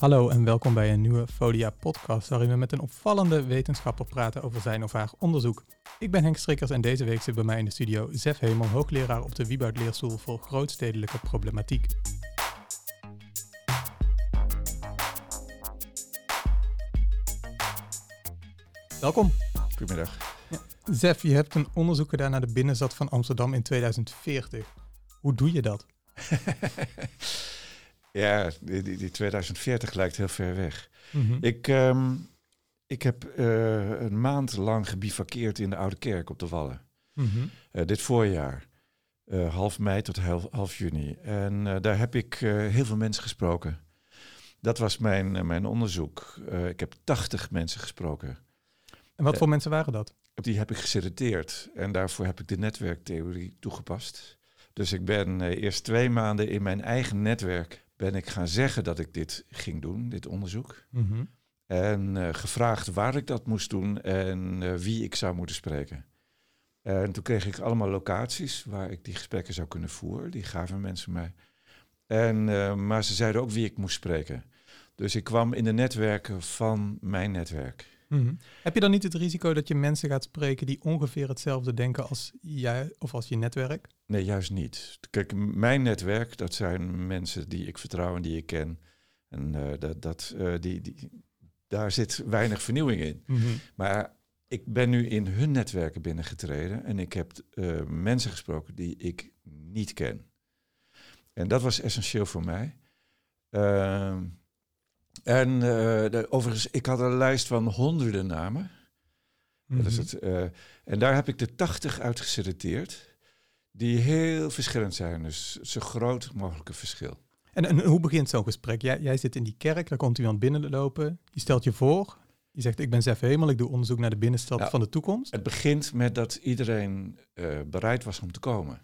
Hallo en welkom bij een nieuwe Folia podcast waarin we met een opvallende wetenschapper praten over zijn of haar onderzoek. Ik ben Henk Strikkers en deze week zit bij mij in de studio Zef Hemel, hoogleraar op de Wieboud Leerstoel voor grootstedelijke problematiek. Welkom. Goedemiddag. Zef, je hebt een onderzoek gedaan naar de binnenstad van Amsterdam in 2040. Hoe doe je dat? Ja, die, die, die 2040 lijkt heel ver weg. Ik, ehm, ik heb eh, een maand lang gebivakkeerd in de Oude Kerk op de Wallen. Mhm. Eh, dit voorjaar. Eh, half mei tot half, half juni. En daar heb ik heel veel mensen gesproken. Dat was mijn, mijn onderzoek. ik heb 80 mensen gesproken. En wat voor mensen waren dat? Die heb ik geselecteerd. En daarvoor heb ik de netwerktheorie toegepast. Dus ik ben eerst twee maanden in mijn eigen netwerk ben ik gaan zeggen dat ik dit ging doen, dit onderzoek. Mhm. En uh, gevraagd waar ik dat moest doen en uh, wie ik zou moeten spreken. En toen kreeg ik allemaal locaties waar ik die gesprekken zou kunnen voeren. Die gaven mensen mij. En, uh, maar ze zeiden ook wie ik moest spreken. Dus ik kwam in de netwerken van mijn netwerk. Mm Heb je dan niet het risico dat je mensen gaat spreken die ongeveer hetzelfde denken als jij of als je netwerk? Nee, juist niet. Kijk, mijn netwerk, dat zijn mensen die ik vertrouw en die ik ken. En uh, dat, dat, uh, die, die, daar zit weinig vernieuwing in. Mm -hmm. Maar ik ben nu in hun netwerken binnengetreden en ik heb uh, mensen gesproken die ik niet ken. En dat was essentieel voor mij. Ehm, en de, overigens, ik had een lijst van honderden namen. Mhm. Dat is het, en daar heb ik de 80 uit geselecteerd die heel verschillend zijn. Dus zo groot mogelijke verschil. En, en hoe begint zo'n gesprek? Jij, jij zit in die kerk, daar komt iemand binnenlopen. Je stelt je voor. Je zegt, ik ben Zef Hemel, ik doe onderzoek naar de binnenstad Nou, van de toekomst. Het begint met dat iedereen uh, bereid was om te komen.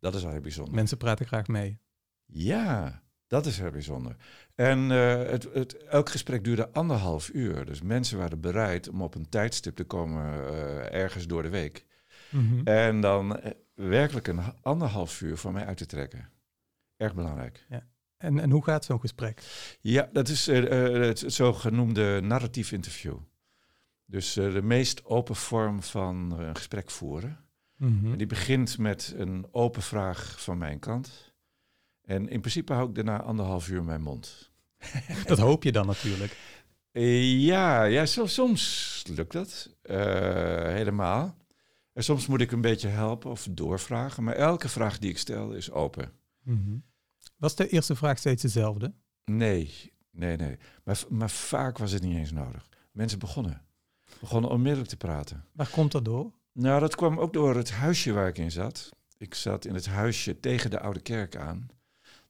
Dat is al heel bijzonder. Mensen praten graag mee. Ja, dat is heel bijzonder. En uh, het, het, elk gesprek duurde anderhalf uur. Dus mensen waren bereid om op een tijdstip te komen uh, ergens door de week. Mm -hmm. En dan werkelijk een anderhalf uur van mij uit te trekken. Erg belangrijk. Ja. En, en hoe gaat zo'n gesprek? Ja, dat is uh, het zogenoemde narratief interview. Dus de meest open vorm van een gesprek voeren. Mm -hmm. Die begint met een open vraag van mijn kant. En in principe hou ik daarna anderhalf uur mijn mond. Dat hoop je dan natuurlijk. ja, ja so, soms lukt dat. helemaal. En soms moet ik een beetje helpen of doorvragen. Maar elke vraag die ik stel is open. Mm -hmm. Was de eerste vraag steeds dezelfde? Nee, nee, nee. Maar, maar vaak was het niet eens nodig. Mensen begonnen. Begonnen onmiddellijk te praten. Waar komt dat door? Nou, dat kwam ook door het huisje waar ik in zat. Ik zat in het huisje tegen de Oude Kerk aan.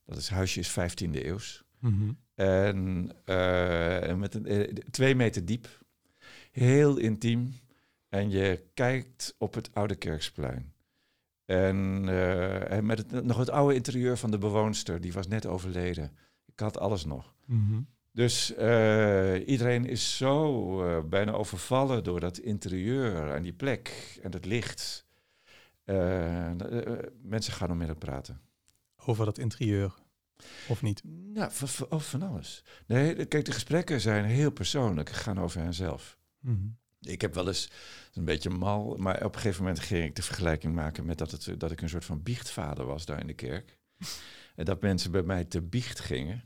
Dat is, huisje is 15e eeuws. Mm -hmm. En uh, met een, uh, twee meter diep. Heel intiem. En je kijkt op het Oude Kerksplein. En, uh, en met het, nog het oude interieur van de bewoonster, die was net overleden. Ik had alles nog. Mm -hmm. Dus iedereen is zo bijna overvallen door dat interieur en die plek en het licht. mensen gaan onmiddellijk praten. Over dat interieur, of niet? Nou, over van alles. Nee, kijk, de gesprekken zijn heel persoonlijk, gaan over henzelf. Mm -hmm. Ik heb wel eens, een beetje mal, maar op een gegeven moment ging ik de vergelijking maken met dat, het, dat ik een soort van biechtvader was daar in de kerk. en dat mensen bij mij te biecht gingen.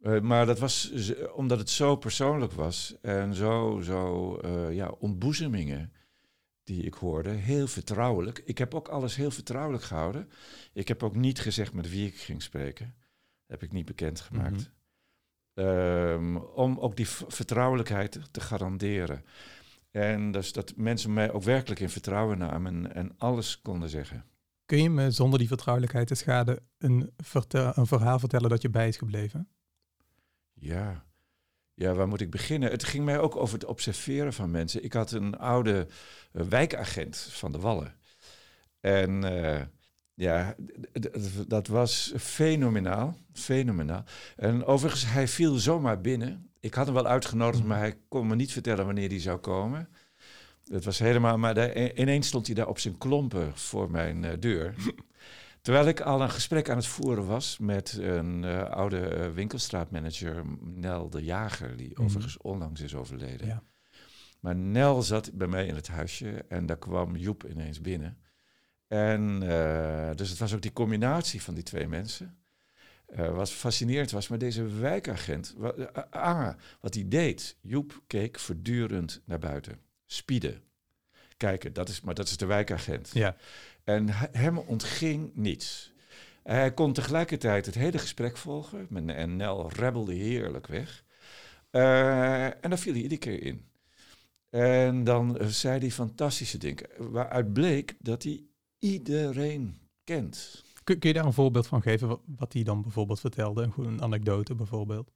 Uh, maar dat was omdat het zo persoonlijk was en zo, zo uh, ja, ontboezemingen die ik hoorde, heel vertrouwelijk. Ik heb ook alles heel vertrouwelijk gehouden. Ik heb ook niet gezegd met wie ik ging spreken. Dat heb ik niet bekendgemaakt. Mm -hmm. um, om ook die vertrouwelijkheid te garanderen. En dus dat mensen mij ook werkelijk in vertrouwen namen en alles konden zeggen. Kun je me zonder die vertrouwelijkheid te schaden een, een verhaal vertellen dat je bij is gebleven? Ja. Ja, waar moet ik beginnen? Het ging mij ook over het observeren van mensen. Ik had een oude uh, wijkagent van de Wallen. En uh, ja, dat was fenomenaal, fenomenaal. En overigens, hij viel zomaar binnen. Ik had hem wel uitgenodigd, maar hij kon me niet vertellen wanneer hij zou komen. Het was helemaal, maar daar, ineens stond hij daar op zijn klompen voor mijn uh, deur. Terwijl ik al een gesprek aan het voeren was met een uh, oude uh, winkelstraatmanager, Nel de Jager, die Mhm. overigens onlangs is overleden. Ja. Maar Nel zat bij mij in het huisje en daar kwam Joep ineens binnen. En eh, dus het was ook die combinatie van die twee mensen. eh, wat fascinerend was, maar deze wijkagent, wa- eh, ah, wat hij deed, Joep keek voortdurend naar buiten. Spieden. Kijken, dat is, maar dat is de wijkagent. Ja. En he- hem ontging niets. Hij kon tegelijkertijd het hele gesprek volgen. En Nel rebelde heerlijk weg. Eh, en dan viel hij iedere keer in. En dan eh, zei hij fantastische dingen. Waaruit bleek dat hij iedereen kent. Kun, kun je daar een voorbeeld van geven wat, wat hij dan bijvoorbeeld vertelde? Een, goede- een anekdote bijvoorbeeld.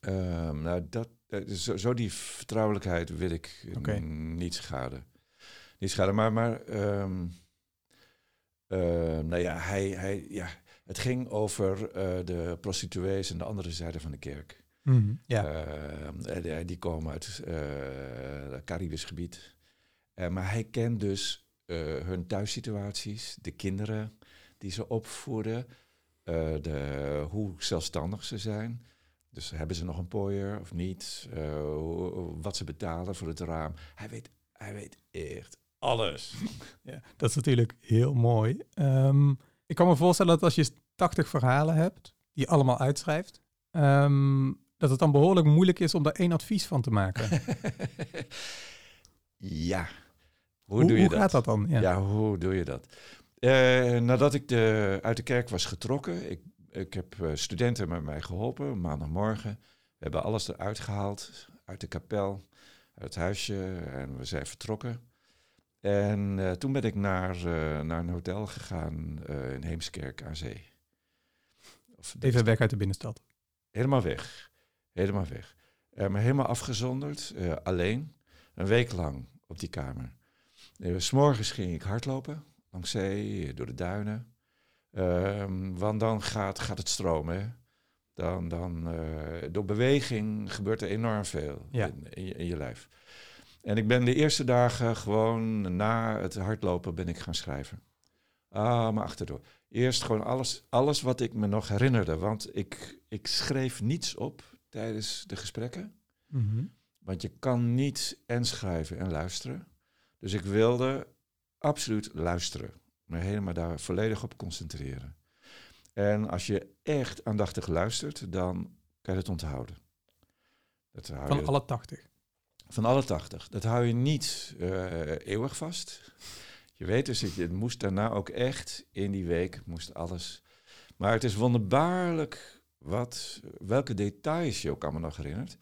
Ehm, nou, dat, eh, zo, zo die vertrouwelijkheid wil ik Oké. niet schaden. Niet schaden, maar, maar ehm, ehm, nou ja, hij, hij, ja, het ging over eh, de prostituees aan de andere zijde van de kerk. Ja. Ehm, en die, die komen uit eh, het Caribisch gebied. Eh, maar hij kent dus hun thuissituaties, de kinderen die ze opvoeden, de, hoe zelfstandig ze zijn. Dus hebben ze nog een pooier of niet? Wat ze betalen voor het raam. Hij weet, hij weet echt alles. Ja, dat is natuurlijk heel mooi. Ehm, ik kan me voorstellen dat als je 80 verhalen hebt, die je allemaal uitschrijft, ehm, dat het dan behoorlijk moeilijk is om daar één advies van te maken. ja. Hoe, hoe doe je hoe dat? gaat dat dan? Ja. Ja, hoe doe je dat? Eh, nadat ik de, uit de kerk was getrokken, ik, ik heb eh, studenten met mij geholpen, maandagmorgen. We hebben alles eruit gehaald, uit de kapel, uit het huisje en we zijn vertrokken. En eh, toen ben ik naar, eh, naar een hotel gegaan eh, in Heemskerk aan zee. Of, Even weg uit de binnenstad. Helemaal weg. Helemaal weg. Maar helemaal afgezonderd, alleen, een week lang op die kamer. S S'morgens ging ik hardlopen, langs zee, door de duinen. Ehm, want dan gaat, gaat het stromen. hè. Dan, dan, door beweging gebeurt er enorm veel Ja. in, in, je, in je lijf. En ik ben de eerste dagen gewoon na het hardlopen ben ik gaan schrijven. Ah, maar achterdoor. Eerst gewoon alles, alles wat ik me nog herinnerde. Want ik, ik schreef niets op tijdens de gesprekken. Mhm. Want je kan niet en schrijven en luisteren. Dus ik wilde absoluut luisteren. Me helemaal daar volledig op concentreren. En als je echt aandachtig luistert, dan kan je het onthouden. Dat Van alle 80. Van alle 80. Dat hou je niet eh, eeuwig vast. Je weet dus, dat je- het moest daarna ook echt in die week, moest alles. Maar het is wonderbaarlijk wat, welke details je ook allemaal nog herinnert.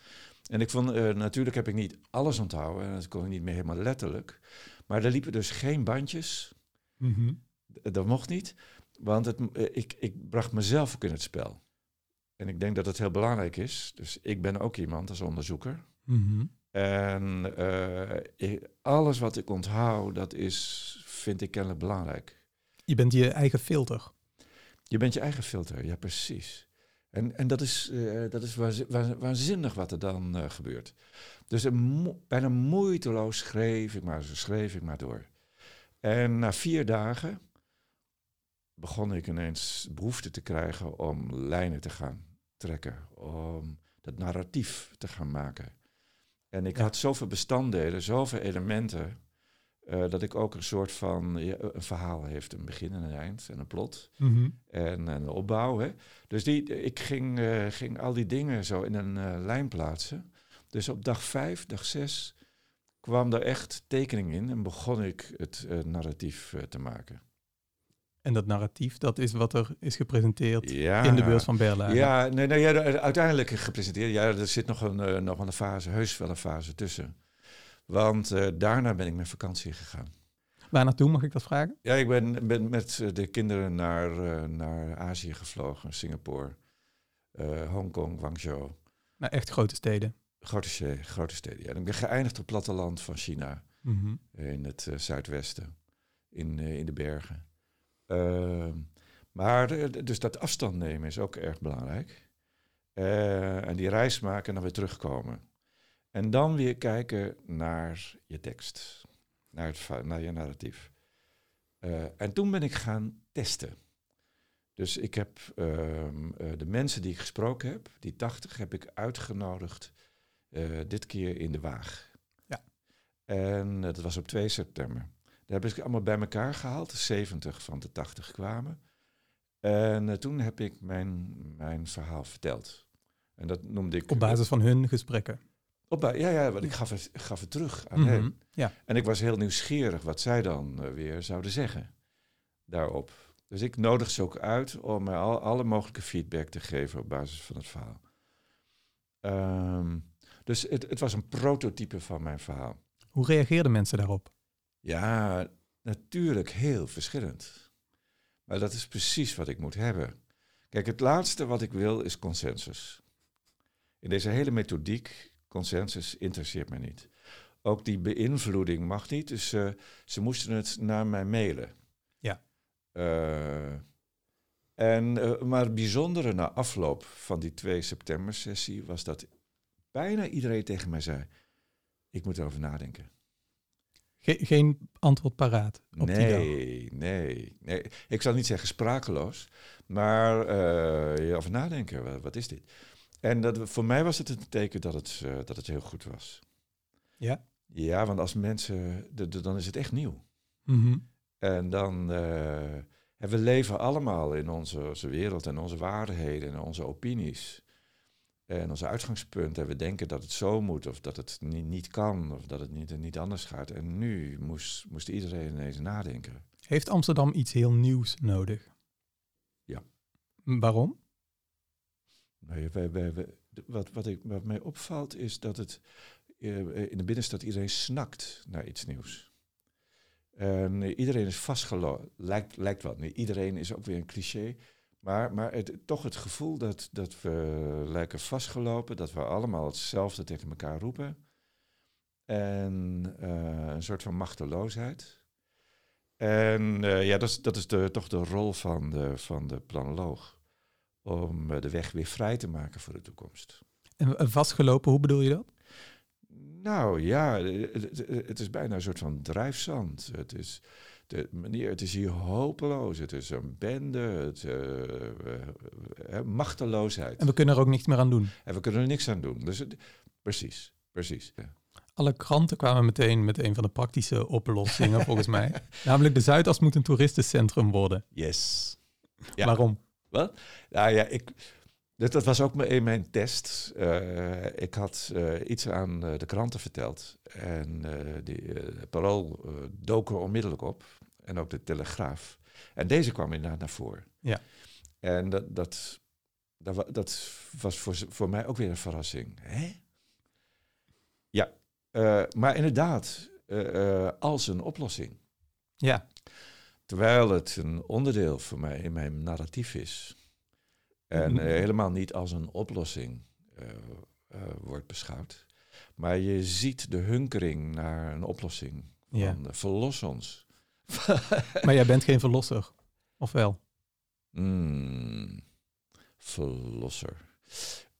En ik vond, eh, natuurlijk heb ik niet alles onthouden, en dat kon ik niet meer helemaal letterlijk. Maar er liepen dus geen bandjes. Mhm. Dat mocht niet, want het, eh, ik, ik bracht mezelf ook in het spel. En ik denk dat het heel belangrijk is. Dus ik ben ook iemand als onderzoeker. Mhm. En eh, ik- alles wat ik onthoud, dat is, vind ik kennelijk belangrijk. Je bent je eigen filter. Je bent je eigen filter, ja precies. En, en dat is, eh, dat is waanzi- wa- waanzinnig wat er dan eh, gebeurt. Dus een mo- bijna moeiteloos schreef ik maar, schreef ik maar door. En na vier dagen begon ik ineens behoefte te krijgen om lijnen te gaan trekken, om dat narratief te gaan maken. En ik Ja. had zoveel bestanddelen, zoveel elementen, eh, dat ik ook een soort van ja, een verhaal heeft, een begin en een eind en een plot Mhm. en een opbouw. Hè. Dus die, ik ging, eh, ging al die dingen zo in een eh, lijn plaatsen. Dus op dag vijf, dag zes, kwam er echt tekening in en begon ik het narratief te maken. En dat narratief, dat is wat er is gepresenteerd Ja. in de beurs van Berlage. Ja, nee, nee, ja, de- uiteindelijk gepresenteerd. Ja, er zit nog een, eh, nog een fase, heus wel een fase tussen. Want eh, daarna ben ik met vakantie gegaan. Waar naartoe, mag ik dat vragen? Ja, ik ben, ben met eh, de kinderen naar, naar Azië gevlogen, Singapore, Hongkong, Guangzhou. Naar echt grote steden. Grote, grote steden. Ja. En ik ben geëindigd op het platteland van China, Mhm. in het zuidwesten, in, in de bergen. Ehm, maar dus dat afstand nemen is ook erg belangrijk. Eh, en die reis maken en dan weer terugkomen. En dan weer kijken naar je tekst, naar, het, naar je narratief. Eh, en toen ben ik gaan testen. Dus ik heb ehm, eh, de mensen die ik gesproken heb, die 80, heb ik uitgenodigd dit keer in de Waag. Ja. En dat was op 2 september. Daar heb ik allemaal bij elkaar gehaald. 70 van de 80 kwamen. En eh, toen heb ik mijn, mijn verhaal verteld. En dat noemde ik... Op basis van hun gesprekken. Op ja, ja, want ik gaf het, gaf het terug aan Mhm. hen. Ja. En ik was heel nieuwsgierig wat zij dan eh, weer zouden zeggen daarop. Dus ik nodig ze ook uit om mij al, alle mogelijke feedback te geven op basis van het verhaal. Ehm, dus het, het was een prototype van mijn verhaal. Hoe reageerden mensen daarop? Ja, natuurlijk heel verschillend. Maar dat is precies wat ik moet hebben. Kijk, het laatste wat ik wil is consensus. In deze hele methodiek, consensus interesseert mij niet. Ook die beïnvloeding mag niet, dus eh, ze moesten het naar mij mailen. Ja. Eh, en, eh, maar het bijzondere na afloop van die 2 september sessie was dat bijna iedereen tegen mij zei, ik moet erover nadenken. Ge- geen antwoord paraat op die dag. Nee, nee, nee. Ik zal niet zeggen sprakeloos, maar eh je over nadenken, wat, wat is dit? En dat, voor mij was het een teken dat het, eh, dat het heel goed was. Ja? Ja, want als mensen, de, de- dan is het echt nieuw. Mhm. En dan, eh, en we leven allemaal in onze, onze wereld en onze waardigheden en onze opinies. En onze uitgangspunten. En we denken dat het zo moet, of dat het niet, niet kan, of dat het niet, niet anders gaat. En nu moest, moest iedereen ineens nadenken. Heeft Amsterdam iets heel nieuws nodig? Ja. Waarom? Nee, wij, wij, wat, wat, ik, wat mij opvalt is dat het eh, in de binnenstad iedereen snakt naar iets nieuws. En eh, iedereen is vastgelopen. Lijkt, lijkt wat. Nee, iedereen is ook weer een cliché. Maar, maar het, toch het gevoel dat, dat we lijken vastgelopen, dat we allemaal hetzelfde tegen elkaar roepen. En eh, een soort van machteloosheid. En eh, ja, dat is, dat is de, toch de rol van de, van de planoloog om eh, de weg weer vrij te maken voor de toekomst. En en vastgelopen, hoe bedoel je dat? Nou ja, het, het- het is bijna een soort van drijfzand. Het is, de manier, het is hier hopeloos. Het is een bende, het, eh, eh, eh, machteloosheid. En we kunnen er ook niks meer aan doen. En we kunnen er niks aan doen. Dus het, precies, precies. Ja. Alle kranten kwamen meteen met een van de praktische oplossingen, volgens mij. Namelijk de Zuidas moet een toeristencentrum worden. Yes. Ja. Waarom? Wat? Nou ja, ik, dat, dat was ook in mijn test. Ik had iets aan de kranten verteld. En eh die Parool dook er onmiddellijk op. En ook de Telegraaf. En deze kwam inderdaad naar voren. Ja. En dat, dat, dat, dat was voor, voor mij ook weer een verrassing. Hè? Ja, eh, maar inderdaad, eh, eh, als een oplossing. Ja, Terwijl het een onderdeel voor mij in mijn narratief is. En Mhm. eh, helemaal niet als een oplossing wordt beschouwd. Maar je ziet de hunkering naar een oplossing. Van, Ja. verlos ons. maar jij bent geen verlosser. Of wel? Mm, verlosser.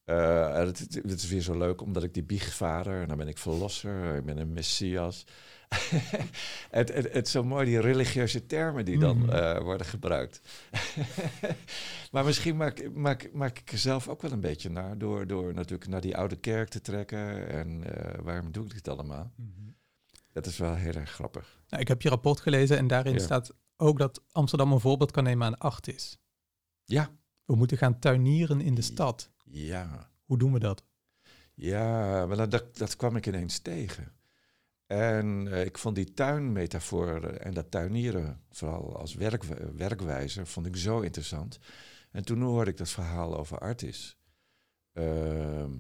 Eh, het, het- is weer zo leuk, omdat ik die biechtvader, en dan ben ik verlosser, ik ben een messias. het, het, het is zo mooi, die religieuze termen die dan Mhm. eh, worden gebruikt. maar misschien maak, maak, maak ik er zelf ook wel een beetje naar, door, door natuurlijk naar die oude kerk te trekken. En eh, waarom doe ik dit allemaal? Dat is wel heel erg grappig. Nou, ik heb je rapport gelezen en daarin Ja. staat ook dat Amsterdam een voorbeeld kan nemen aan Artis. Ja, We moeten gaan tuinieren in de stad. ja. Hoe doen we dat? Ja, maar dat, dat, dat kwam ik ineens tegen. En eh, ik vond die tuinmetafoor en dat tuinieren, vooral als werk, werkwijze, vond ik zo interessant. En toen hoorde ik dat verhaal over Artis. Ehm,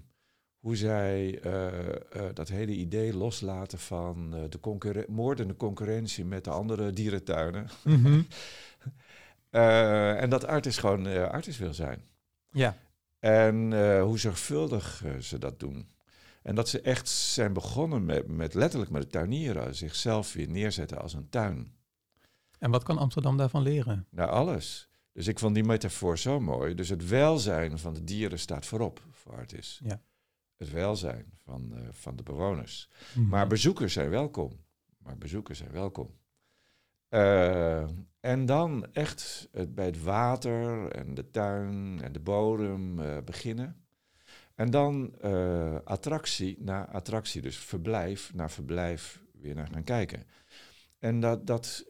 hoe zij eh, eh, dat hele idee loslaten van eh, de concurre- moordende concurrentie met de andere dierentuinen. Mhm. En dat Artis gewoon Artis wil zijn. Ja, En hoe zorgvuldig ze dat doen. En dat ze echt zijn begonnen met, met letterlijk met het tuinieren. Zichzelf weer neerzetten als een tuin. en wat kan Amsterdam daarvan leren? Naar alles. Dus ik vond die metafoor zo mooi. Dus het welzijn van de dieren staat voorop voor Artis. Ja. Het welzijn van, eh, van de bewoners. Mhm. Maar bezoekers zijn welkom. Maar bezoekers zijn welkom. Eh, en dan echt het, bij het water en de tuin en de bodem eh, beginnen. En dan attractie na attractie, dus verblijf na verblijf weer naar gaan kijken. En dat, dat,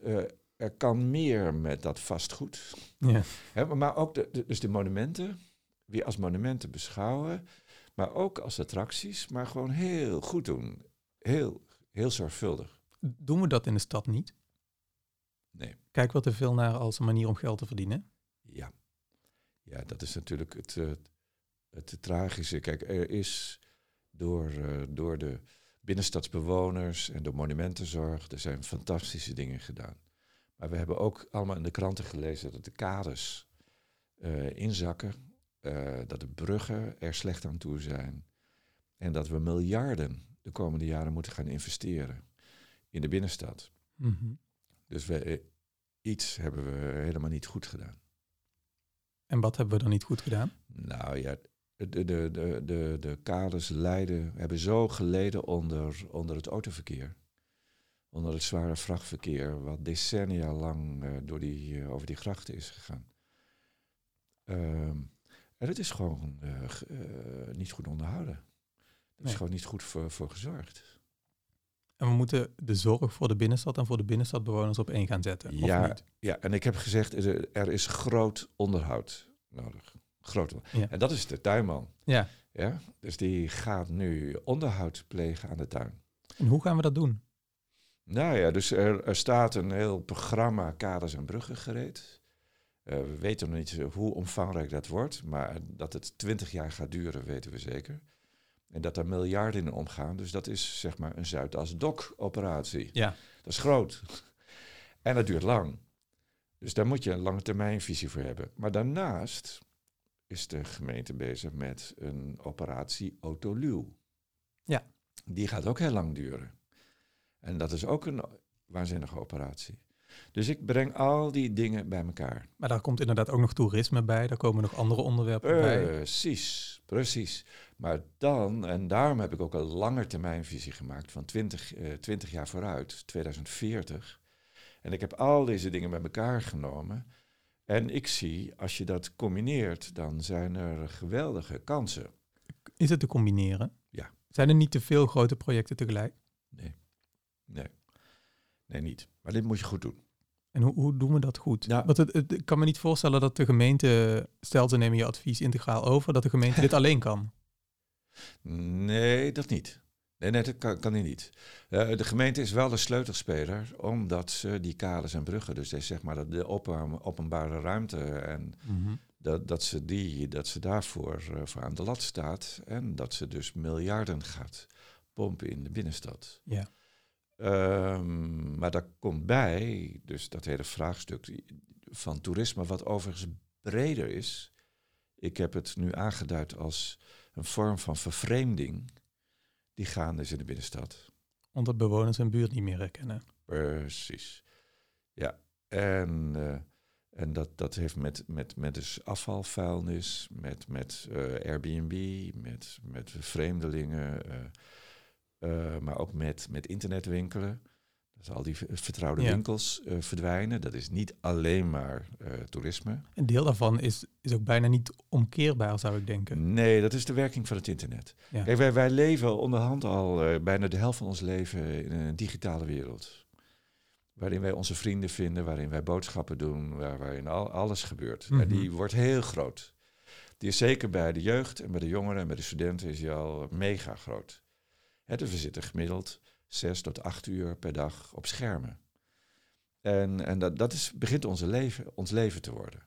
er kan meer met dat vastgoed. Ja. Hè, maar ook de, de- dus de monumenten, weer als monumenten beschouwen, maar ook als attracties, maar gewoon heel goed doen. Heel, heel zorgvuldig. Doen we dat in de stad niet? Nee. Kijken we te veel naar als een manier om geld te verdienen? Ja. Ja, dat is natuurlijk het, eh, het tragische. Kijk, er is door, eh, door de binnenstadsbewoners en de monumentenzorg, er zijn fantastische dingen gedaan. Maar we hebben ook allemaal in de kranten gelezen dat de kades eh, inzakken, eh, dat de bruggen er slecht aan toe zijn en dat we miljarden de komende jaren moeten gaan investeren in de binnenstad. Mhm. Dus we, eh, iets hebben we helemaal niet goed gedaan. En wat hebben we dan niet goed gedaan? Nou ja, de, de, de, de, de kaders leiden, hebben zo geleden onder, onder het autoverkeer. Onder het zware vrachtverkeer, wat decennia lang eh, door die, over die grachten is gegaan. Ehm, en het is gewoon eh, eh, niet goed onderhouden. Er is gewoon niet goed voor, voor gezorgd. En we moeten de zorg voor de binnenstad en voor de binnenstadbewoners op één gaan zetten. Ja. Of niet? Ja, en ik heb gezegd, er er is groot onderhoud nodig. Groot onderhoud. Ja. En dat is de tuinman. Ja. Ja? Dus die gaat nu onderhoud plegen aan de tuin. En hoe gaan we dat doen? Nou ja, dus er, er staat een heel programma kaders en bruggen gereed. Eh, we weten nog niet hoe omvangrijk dat wordt, maar dat het twintig jaar gaat duren, weten we zeker. En dat er miljarden in omgaan, dus dat is zeg maar een Zuidas-Dok-operatie. Ja. Dat is groot. En dat duurt lang. Dus daar moet je een lange termijnvisie voor hebben. Maar daarnaast is de gemeente bezig met een operatie Autoluw. Ja. Die gaat ook heel lang duren. En dat is ook een waanzinnige operatie. Dus ik breng al die dingen bij elkaar. Maar daar komt inderdaad ook nog toerisme bij. Daar komen nog andere onderwerpen bij. Precies, precies. Maar dan, en daarom heb ik ook een langetermijnvisie gemaakt van 20, eh, 20 jaar vooruit, 2040. En ik heb al deze dingen bij elkaar genomen. En ik zie, als je dat combineert, dan zijn er geweldige kansen. Is het te combineren? Ja. Zijn er niet te veel grote projecten tegelijk? Nee, nee, nee niet. Maar dit moet je goed doen. En hoe, hoe doen we dat goed? Nou- Want het, het- ik kan me niet voorstellen dat de gemeente, stel ze nemen je advies integraal over, dat de gemeente dit alleen kan. Nee, dat niet. Nee, nee dat kan, kan hij niet. Eh, de gemeente is wel de sleutelspeler, omdat ze die kaders en bruggen, dus zeg maar de open, openbare ruimte en dat, dat, ze die, dat ze daarvoor eh, voor aan de lat staat en dat ze dus miljarden gaat pompen in de binnenstad. Ja. Ehm, maar daar komt bij, dus dat hele vraagstuk van toerisme, wat overigens breder is. Ik heb het nu aangeduid als een vorm van vervreemding die gaande is in de binnenstad. Omdat bewoners hun buurt niet meer herkennen. Precies. Ja, en, eh, en dat, dat heeft met, met, met dus afvalvuilnis, met, met eh, Airbnb, met, met vreemdelingen, eh, eh, maar ook met, met internetwinkelen. Dus al die vertrouwde Ja. winkels eh, verdwijnen. Dat is niet alleen maar eh, toerisme. Een deel daarvan is, is ook bijna niet omkeerbaar, zou ik denken. Nee, dat is de werking van het internet. Ja. Kijk, wij, wij leven onderhand al bijna de helft van ons leven in een digitale wereld. Waarin wij onze vrienden vinden, waarin wij boodschappen doen, waar, waarin al, alles gebeurt. Mhm. die wordt heel groot. Die is zeker bij de jeugd en bij de jongeren en bij de studenten is die al mega groot. Hè, dus we zitten gemiddeld zes tot acht uur per dag op schermen. En, en dat, dat is, begint onze leven, ons leven te worden.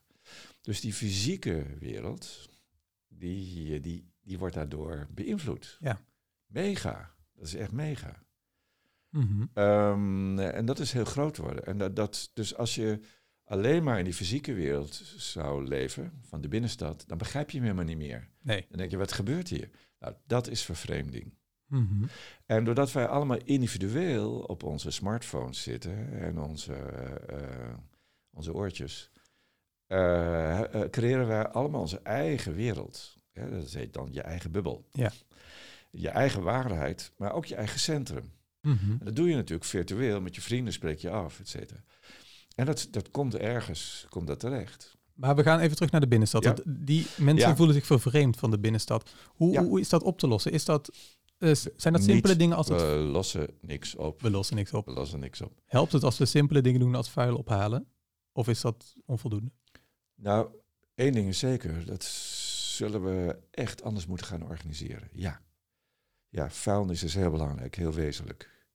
Dus die fysieke wereld, die, die, die wordt daardoor beïnvloed. Ja. Mega. Dat is echt mega. Mhm. Ehm, en dat is heel groot worden. En dat, dat, dus als je alleen maar in die fysieke wereld zou leven, van de binnenstad, dan begrijp je hem helemaal niet meer. Nee. Dan denk je, wat gebeurt hier? Nou, dat is vervreemding. Mhm. En doordat wij allemaal individueel op onze smartphones zitten en onze, eh, eh, onze oortjes, eh, creëren wij allemaal onze eigen wereld. Ja, dat heet dan je eigen bubbel. Ja. Je eigen waarheid, maar ook je eigen centrum. En dat doe je natuurlijk virtueel, met je vrienden spreek je af, et cetera. En dat, dat komt ergens, komt dat terecht. Maar we gaan even terug naar de binnenstad. Ja. Die mensen Ja. voelen zich vervreemd van de binnenstad. Hoe, Ja. hoe is dat op te lossen? Is dat, eh, zijn dat Niet, simpele dingen als het... We lossen niks op. We lossen niks op. We lossen niks op. Helpt het als we simpele dingen doen als vuil ophalen? Of is dat onvoldoende? Nou, één ding is zeker, dat zullen we echt anders moeten gaan organiseren. Ja. Ja, vuilnis is heel belangrijk, heel wezenlijk.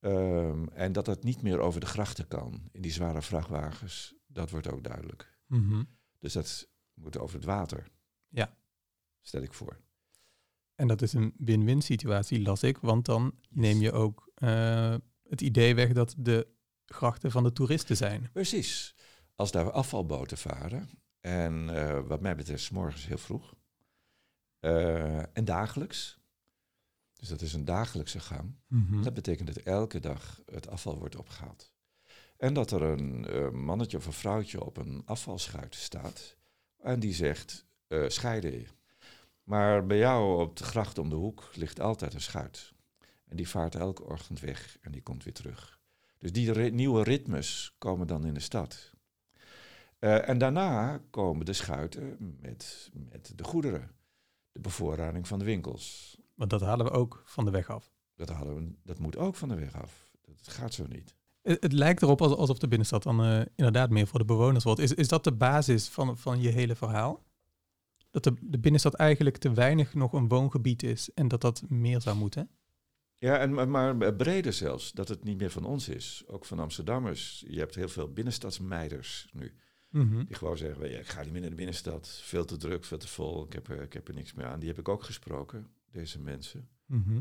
Ehm, en dat dat niet meer over de grachten kan, in die zware vrachtwagens, dat wordt ook duidelijk. Mhm. Dus dat moet over het water. Ja. Stel ik voor. En dat is een win-win situatie, las ik. Want dan neem je ook eh, het idee weg dat de grachten van de toeristen zijn. Precies. Als daar afvalboten varen, en eh, wat mij betreft 's morgens heel vroeg, eh, en dagelijks, dus dat is een dagelijkse gang, Mhm. dat betekent dat elke dag het afval wordt opgehaald. En dat er een mannetje of een vrouwtje op een afvalschuit staat en die zegt, scheiden. Maar bij jou op de gracht om de hoek ligt altijd een schuit. En die vaart elke ochtend weg en die komt weer terug. Dus die ri- nieuwe ritmes komen dan in de stad. Eh, en daarna komen de schuiten met, met de goederen. De bevoorrading van de winkels. Want dat halen we ook van de weg af. Dat, halen we, dat moet ook van de weg af. Dat gaat zo niet. Het, het lijkt erop als- alsof de binnenstad dan eh, inderdaad meer voor de bewoners wordt. Is, is dat de basis van, van je hele verhaal? Dat de, de binnenstad eigenlijk te weinig nog een woongebied is en dat dat meer zou moeten? Ja, en, maar- breder zelfs, dat het niet meer van ons is. Ook van Amsterdammers. Je hebt heel veel binnenstadsmeiders nu. Mhm. Die gewoon zeggen, "Ja, ik ga niet meer naar de binnenstad. Veel te druk, veel te vol. Ik heb, er, ik heb er niks meer aan. Die heb ik ook gesproken, deze mensen. Mhm.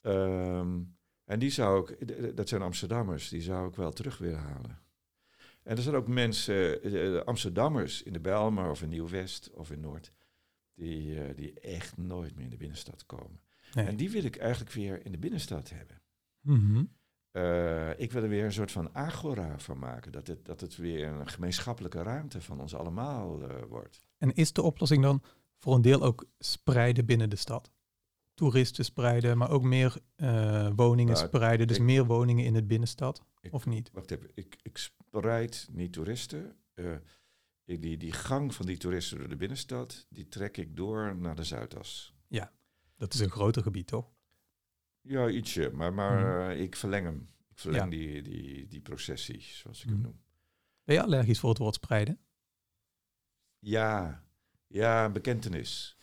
Ehm, en die zou ik, dat zijn Amsterdammers, die zou ik wel terug willen halen. En er zijn ook mensen, eh, eh, Amsterdammers in de Bijlmer of in Nieuw-West of in Noord, die, eh, die echt nooit meer in de binnenstad komen. Nee. En die wil ik eigenlijk weer in de binnenstad hebben. Mhm. Eh, ik wil er weer een soort van agora van maken. Dat het, dat het weer een gemeenschappelijke ruimte van ons allemaal eh, wordt. En is de oplossing dan voor een deel ook spreiden binnen de stad? Toeristen spreiden, maar ook meer eh, woningen Nou, spreiden. Dus ik- meer woningen in het binnenstad, Ik- of niet? Wacht even, ik, ik spreid niet toeristen. Eh, die, die gang van die toeristen door de binnenstad, die trek ik door naar de Zuidas. Dat is een groter gebied, toch? Ja, ietsje, maar, maar Mhm. eh, ik verleng hem. Ik verleng Ja. die, die, die processie, zoals ik Mhm. hem noem. Ben je allergisch voor het woord spreiden? Ja, ja, bekentenis.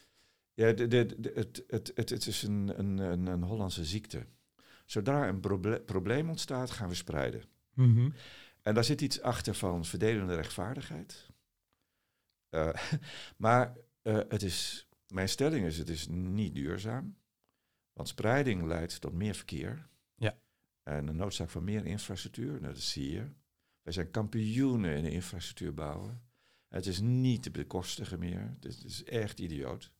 Ja, de, de, de- het, het, het, het is een, een, een, een Hollandse ziekte. Zodra een proble- probleem ontstaat, gaan we spreiden. Mhm. En daar zit iets achter van verdelende rechtvaardigheid. Eh, maar eh, het is, mijn stelling is, het is niet duurzaam. Want spreiding leidt tot meer verkeer. Ja. En de noodzaak van meer infrastructuur, nou, dat zie je. Wij zijn kampioenen in de infrastructuur bouwen. Het is niet te bekostigen meer. Het is echt idioot.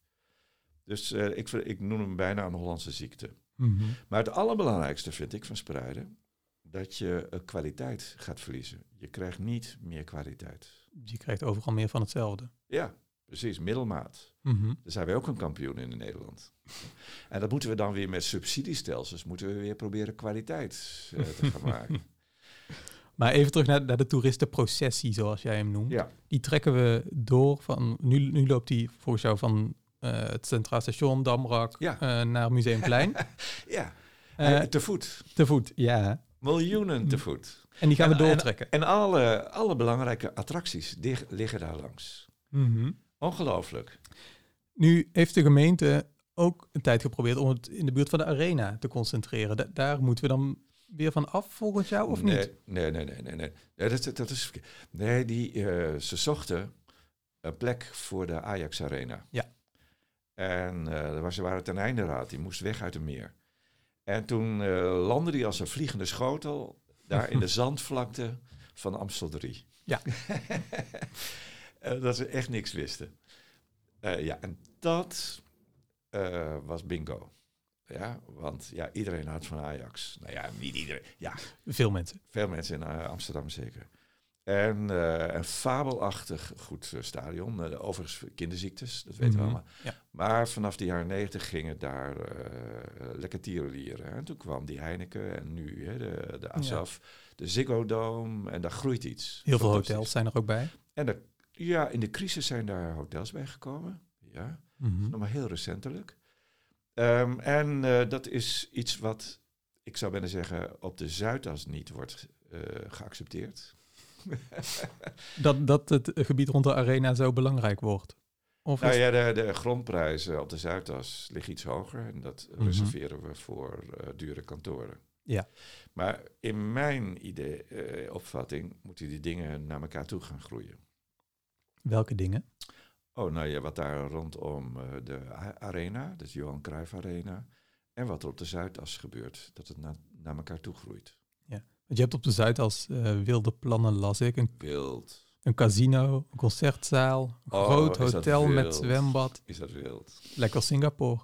Dus eh, ik, ik noem hem bijna een Hollandse ziekte. Mhm. Maar het allerbelangrijkste vind ik van spreiden, dat je eh, kwaliteit gaat verliezen. Je krijgt niet meer kwaliteit. Je krijgt overal meer van hetzelfde. Ja, precies, middelmaat. Mhm. Daar zijn wij ook een kampioen in Nederland. En dat moeten we dan weer met subsidiestelsels, moeten we weer proberen kwaliteit eh, te gaan maken. Maar even terug naar, naar de toeristenprocessie, zoals jij hem noemt. Ja, Die trekken we door van. Nu, nu loopt die volgens jou van het Centraal Station, Damrak, Ja. eh, naar Museumplein. ja. Eh, Eh, te voet. te voet, ja. Miljoenen te voet. En die gaan we En- en- doortrekken. En alle, alle belangrijke attracties liggen daar langs. Mhm. Ongelooflijk. Nu heeft de gemeente ook een tijd geprobeerd om het in de buurt van de arena te concentreren. Da- daar moeten we dan weer van af volgens jou of nee, niet? Nee, nee, nee, nee. nee. nee dat, dat is verkeerd. Nee, die, eh, ze zochten een plek voor de Ajax Arena. Ja. En eh, was, ze waren ten einde raad, die moest weg uit het meer. En toen eh, landde die als een vliegende schotel daar in de zandvlakte van Amstel 3. Ja. Eh, dat ze echt niks wisten. Eh, ja, en dat eh, was bingo. Ja, want ja, iedereen houdt van Ajax. Nou ja, niet iedereen. Ja, Veel mensen. veel mensen in eh, Amsterdam zeker. En eh, een fabelachtig goed eh, stadion. Eh, overigens kinderziektes, dat weten Mhm, we allemaal. ja. Maar vanaf de jaren negentig gingen daar lekker tierenlieren. En toen kwam die Heineken en nu hè, de, de Asaf, de Ziggo Dome. En daar groeit iets. Heel veel hotels zijn er ook bij. En er- ja, in de crisis zijn daar hotels bij gekomen. Ja, Mhm. nog maar heel recentelijk. Ehm, en dat is iets wat, ik zou bijna zeggen, op de Zuidas niet wordt geaccepteerd. Dat, dat het gebied rond de arena zo belangrijk wordt. Of Nou ja, de, de grondprijzen op de Zuidas liggen iets hoger. En dat Mhm. reserveren we voor eh, dure kantoren. Ja. Maar in mijn idee, eh, opvatting moeten die dingen naar elkaar toe gaan groeien. welke dingen? Oh, nou ja, wat daar rondom eh, de arena, dus Johan Cruijff Arena, en wat er op de Zuidas gebeurt, dat het na- naar elkaar toe groeit. Want je hebt op de Zuidas eh wilde plannen, las ik. Een, Wild. een casino, een concertzaal, een Oh, groot hotel met zwembad. Is dat wild. Lekker Singapore.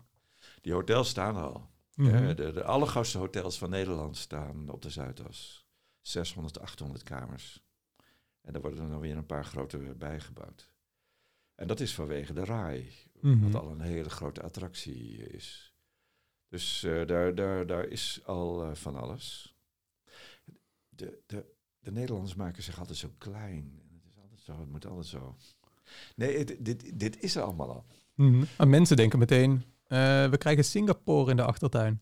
Die hotels staan al. Mhm. De, de allergrootste hotels van Nederland staan op de Zuidas. 600, 800 kamers. En daar worden er dan weer een paar grote bijgebouwd. En dat is vanwege de RAI, Mhm. wat al een hele grote attractie is. Dus eh, daar, daar, daar is al eh, van alles. De, de, de Nederlanders maken zich altijd zo klein. Het is altijd zo, het moet altijd zo. Nee, het- dit, dit is er allemaal al. Maar mensen denken meteen, eh, we krijgen Singapore in de achtertuin.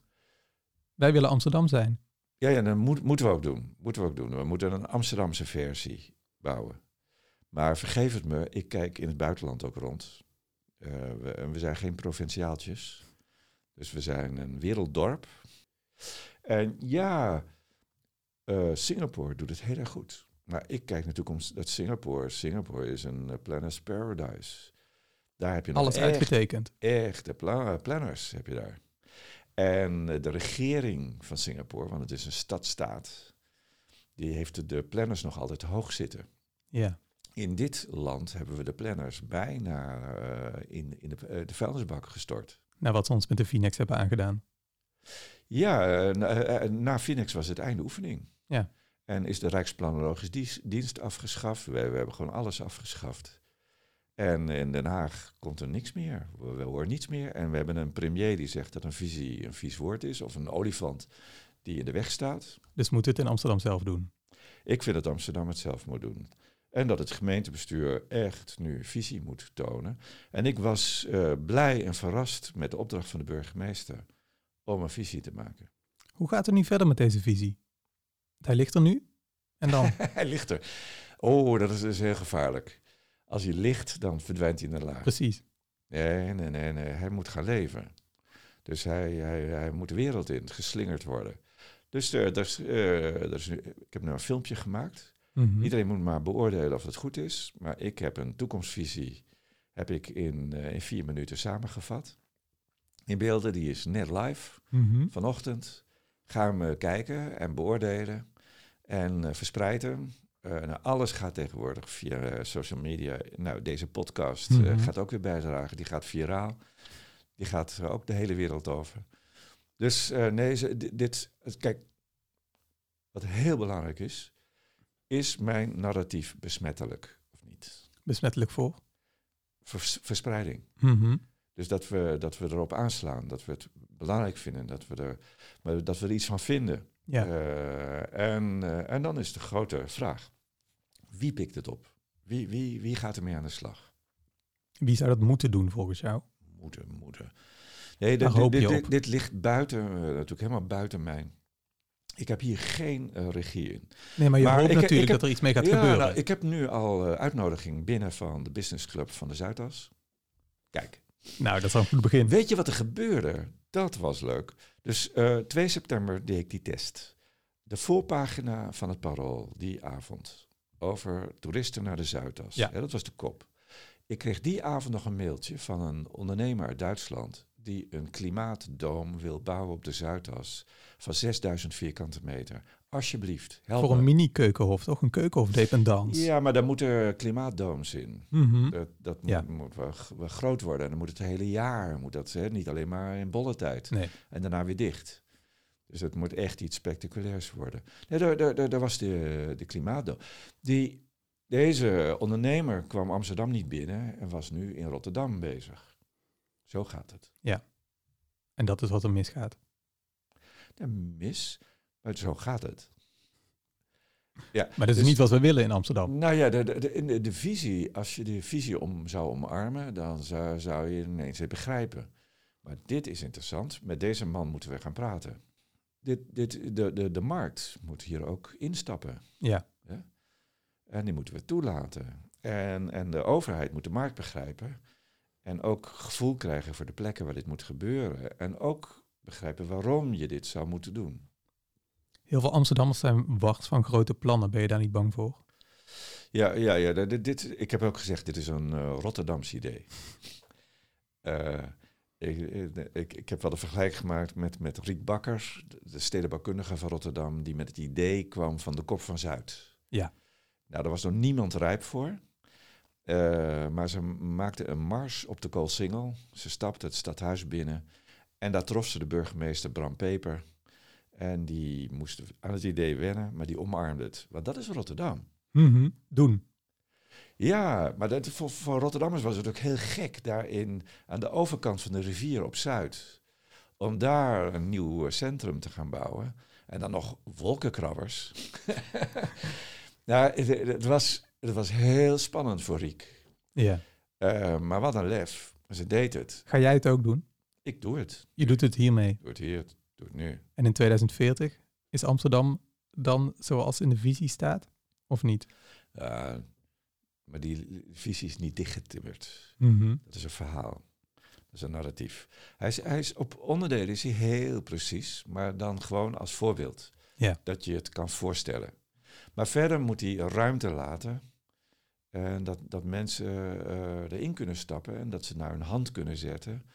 Wij willen Amsterdam zijn. Ja, ja, dat moet, moeten we ook doen. Moeten we ook doen. We moeten een Amsterdamse versie bouwen. Maar vergeef het me, ik kijk in het buitenland ook rond. Eh, we, en we zijn geen provinciaaltjes. Dus we zijn een werelddorp. En ja, eh, Singapore doet het heel erg goed. Maar ik kijk naar de toekomst dat Singapore, Singapore is een uh, planners paradise. Daar heb je nog Alles echt uitgetekend. echte pla- planners heb je daar. En eh, de regering van Singapore, want het is een stadstaat, die heeft de planners nog altijd hoog zitten. Ja. In dit land hebben we de planners bijna eh, in, in de, eh, de vuilnisbak gestort. Nou, wat ze ons met de Phoenix hebben aangedaan. Ja, eh, na, eh, na Phoenix was het einde oefening. Ja. En is de Rijksplanologisch Dienst afgeschaft. We, we hebben gewoon alles afgeschaft. En in Den Haag komt er niks meer. We, we horen niets meer. En we hebben een premier die zegt dat een visie een vies woord is. Of een olifant die in de weg staat. Dus moeten we het in Amsterdam zelf doen. Ik vind dat Amsterdam het zelf moet doen. En dat het gemeentebestuur echt nu visie moet tonen. En ik was eh, blij en verrast met de opdracht van de burgemeester om een visie te maken. Hoe gaat het nu verder met deze visie? Hij ligt er nu. En dan? hij ligt er. Oh, dat is dus heel gevaarlijk. Als hij ligt, dan verdwijnt hij in de laag. Precies. Nee, nee, nee, nee. Hij moet gaan leven. Dus hij, hij, hij moet de wereld in, geslingerd worden. Dus er, er, is, eh, er is ik heb nu een filmpje gemaakt. Mhm. Iedereen moet maar beoordelen of het goed is. Maar ik heb een toekomstvisie heb ik in, eh, in vier minuten samengevat. In beelden, die is net live. Mhm. Vanochtend gaan we kijken en beoordelen en eh, verspreiden. Eh, nou, alles gaat tegenwoordig via eh, social media. Nou, deze podcast Mhm. gaat ook weer bijdragen. Die gaat viraal. Die gaat ook de hele wereld over. Dus nee, ze- dit, het- kijk, wat heel belangrijk is, is mijn narratief besmettelijk of niet? Besmettelijk voor. Vers- verspreiding. Mhm. Dus dat we, dat we erop aanslaan, dat we het belangrijk vinden, dat we er, maar dat we er iets van vinden. Ja. Eh, en, eh, en dan is de grote vraag, wie pikt het op? Wie, wie, wie gaat ermee aan de slag? Wie zou dat moeten doen volgens jou? Moeten, moeten. Nee, dit, dit, dit, ligt buiten, eh, natuurlijk helemaal buiten mijn... Ik heb hier geen regie in. Nee, maar je Maar hoopt ik- ik natuurlijk heb- dat er iets mee gaat ja, gebeuren. nou, ik heb nu al uitnodiging binnen van de Business Club van de Zuidas. Kijk, Nou, dat is een goed begin. Weet je wat er gebeurde? Dat was leuk. Dus eh 2 september deed ik die test. De voorpagina van het Parool die avond over toeristen naar de Zuidas. Ja. Dat was de kop. Ik kreeg die avond nog een mailtje van een ondernemer uit Duitsland die een klimaatdoom wil bouwen op de Zuidas van 6000 vierkante meter. Alsjeblieft, help Voor een mini-keukenhof, toch? Een keukenhof dependance. Ja, maar daar moeten klimaatdooms in. Mhm. Dat, dat moet, Ja. moet wel groot worden. En dan moet het hele jaar, moet dat, hè, niet alleen maar in bolle tijd. Nee. En daarna weer dicht. Dus het moet echt iets spectaculairs worden. Nee, daar, daar, daar, daar was de, de klimaatdoom. Die Deze ondernemer kwam Amsterdam niet binnen en was nu in Rotterdam bezig. Zo gaat het. En dat is wat er misgaat. Ja, mis, maar zo gaat het. Ja, Maar dat is dus- niet wat we willen in Amsterdam. Nou ja, de, de, de, visie, als je de visie om zou omarmen, dan zou, zou je ineens het begrijpen. Maar dit is interessant. Met deze man moeten we gaan praten. Dit, dit, de, de, de markt moet hier ook instappen. Ja, En die moeten we toelaten. En, en de overheid moet de markt begrijpen. En ook gevoel krijgen voor de plekken waar dit moet gebeuren. En ook begrijpen waarom je dit zou moeten doen. heel veel Amsterdammers zijn wacht van grote plannen. Ben je daar niet bang voor? Ja, ja, ja dit, dit, ik heb ook gezegd, dit is een eh, Rotterdams idee. Eh, ik, ik, ik heb wel de vergelijking gemaakt met, met Riek Bakkers, de- de stedenbouwkundige van Rotterdam, die met het idee kwam van de kop van Zuid. Ja. Nou, daar was nog niemand rijp voor. Eh, maar ze maakte een mars op de Koolsingel. Ze stapte het stadhuis binnen. En daar trof ze de burgemeester Bram Peper. En die moest aan het idee wennen, maar die omarmde het. Want dat is Rotterdam. Mhm, Doen. Ja, maar dat, voor, voor Rotterdammers was het ook heel gek daarin aan de overkant van de rivier op Zuid. Om daar een nieuw centrum te gaan bouwen. En dan nog wolkenkrabbers. nou, het, het was, het was heel spannend voor Riek. Ja. Eh, maar wat een lef. Ze deed het. Ga jij het ook doen? Ik doe het. Je doet het hiermee. Ik doe het hier, doe het nu. En in 2040 is Amsterdam dan zoals in de visie staat? Of niet? Uh, maar die visie is niet dichtgetimmerd. Mhm. Dat is een verhaal. Dat is een narratief. Hij is, hij is op onderdelen is hij heel precies, maar dan gewoon als voorbeeld. Ja. Dat je het kan voorstellen. Maar verder moet hij ruimte laten. En dat, dat mensen eh, erin kunnen stappen en dat ze naar hun hand kunnen zetten.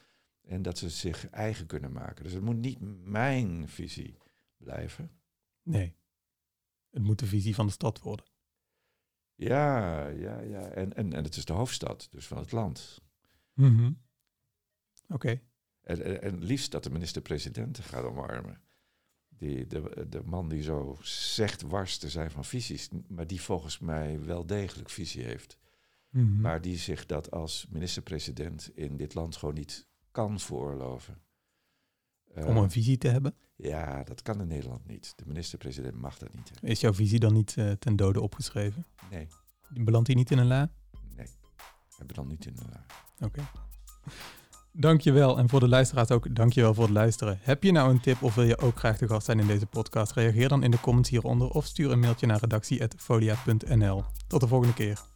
En dat ze zich eigen kunnen maken. Dus het moet niet mijn visie blijven. Nee. Het moet de visie van de stad worden. Ja, ja, ja. En, en, en het is de hoofdstad, dus van het land. Mhm. Oké. En, en, en liefst dat de minister-president gaat omarmen. Die, de, de man die zo zegt wars te zijn van visies, maar die volgens mij wel degelijk visie heeft. Mhm. Maar die zich dat als minister-president in dit land gewoon niet kan veroorloven. Eh, Om een visie te hebben. ja, dat kan in Nederland niet. De minister-president mag dat niet. hè. Is jouw visie dan niet eh, ten dode opgeschreven? Nee, Belandt die niet in een la? nee. Hebben dan niet in de la. Oké. Dankjewel. En voor de luisteraars ook, dankjewel voor het luisteren. Heb je nou een tip of wil je ook graag de gast zijn in deze podcast? Reageer dan in de comments hieronder of stuur een mailtje naar redactie.folia.nl. Tot de volgende keer.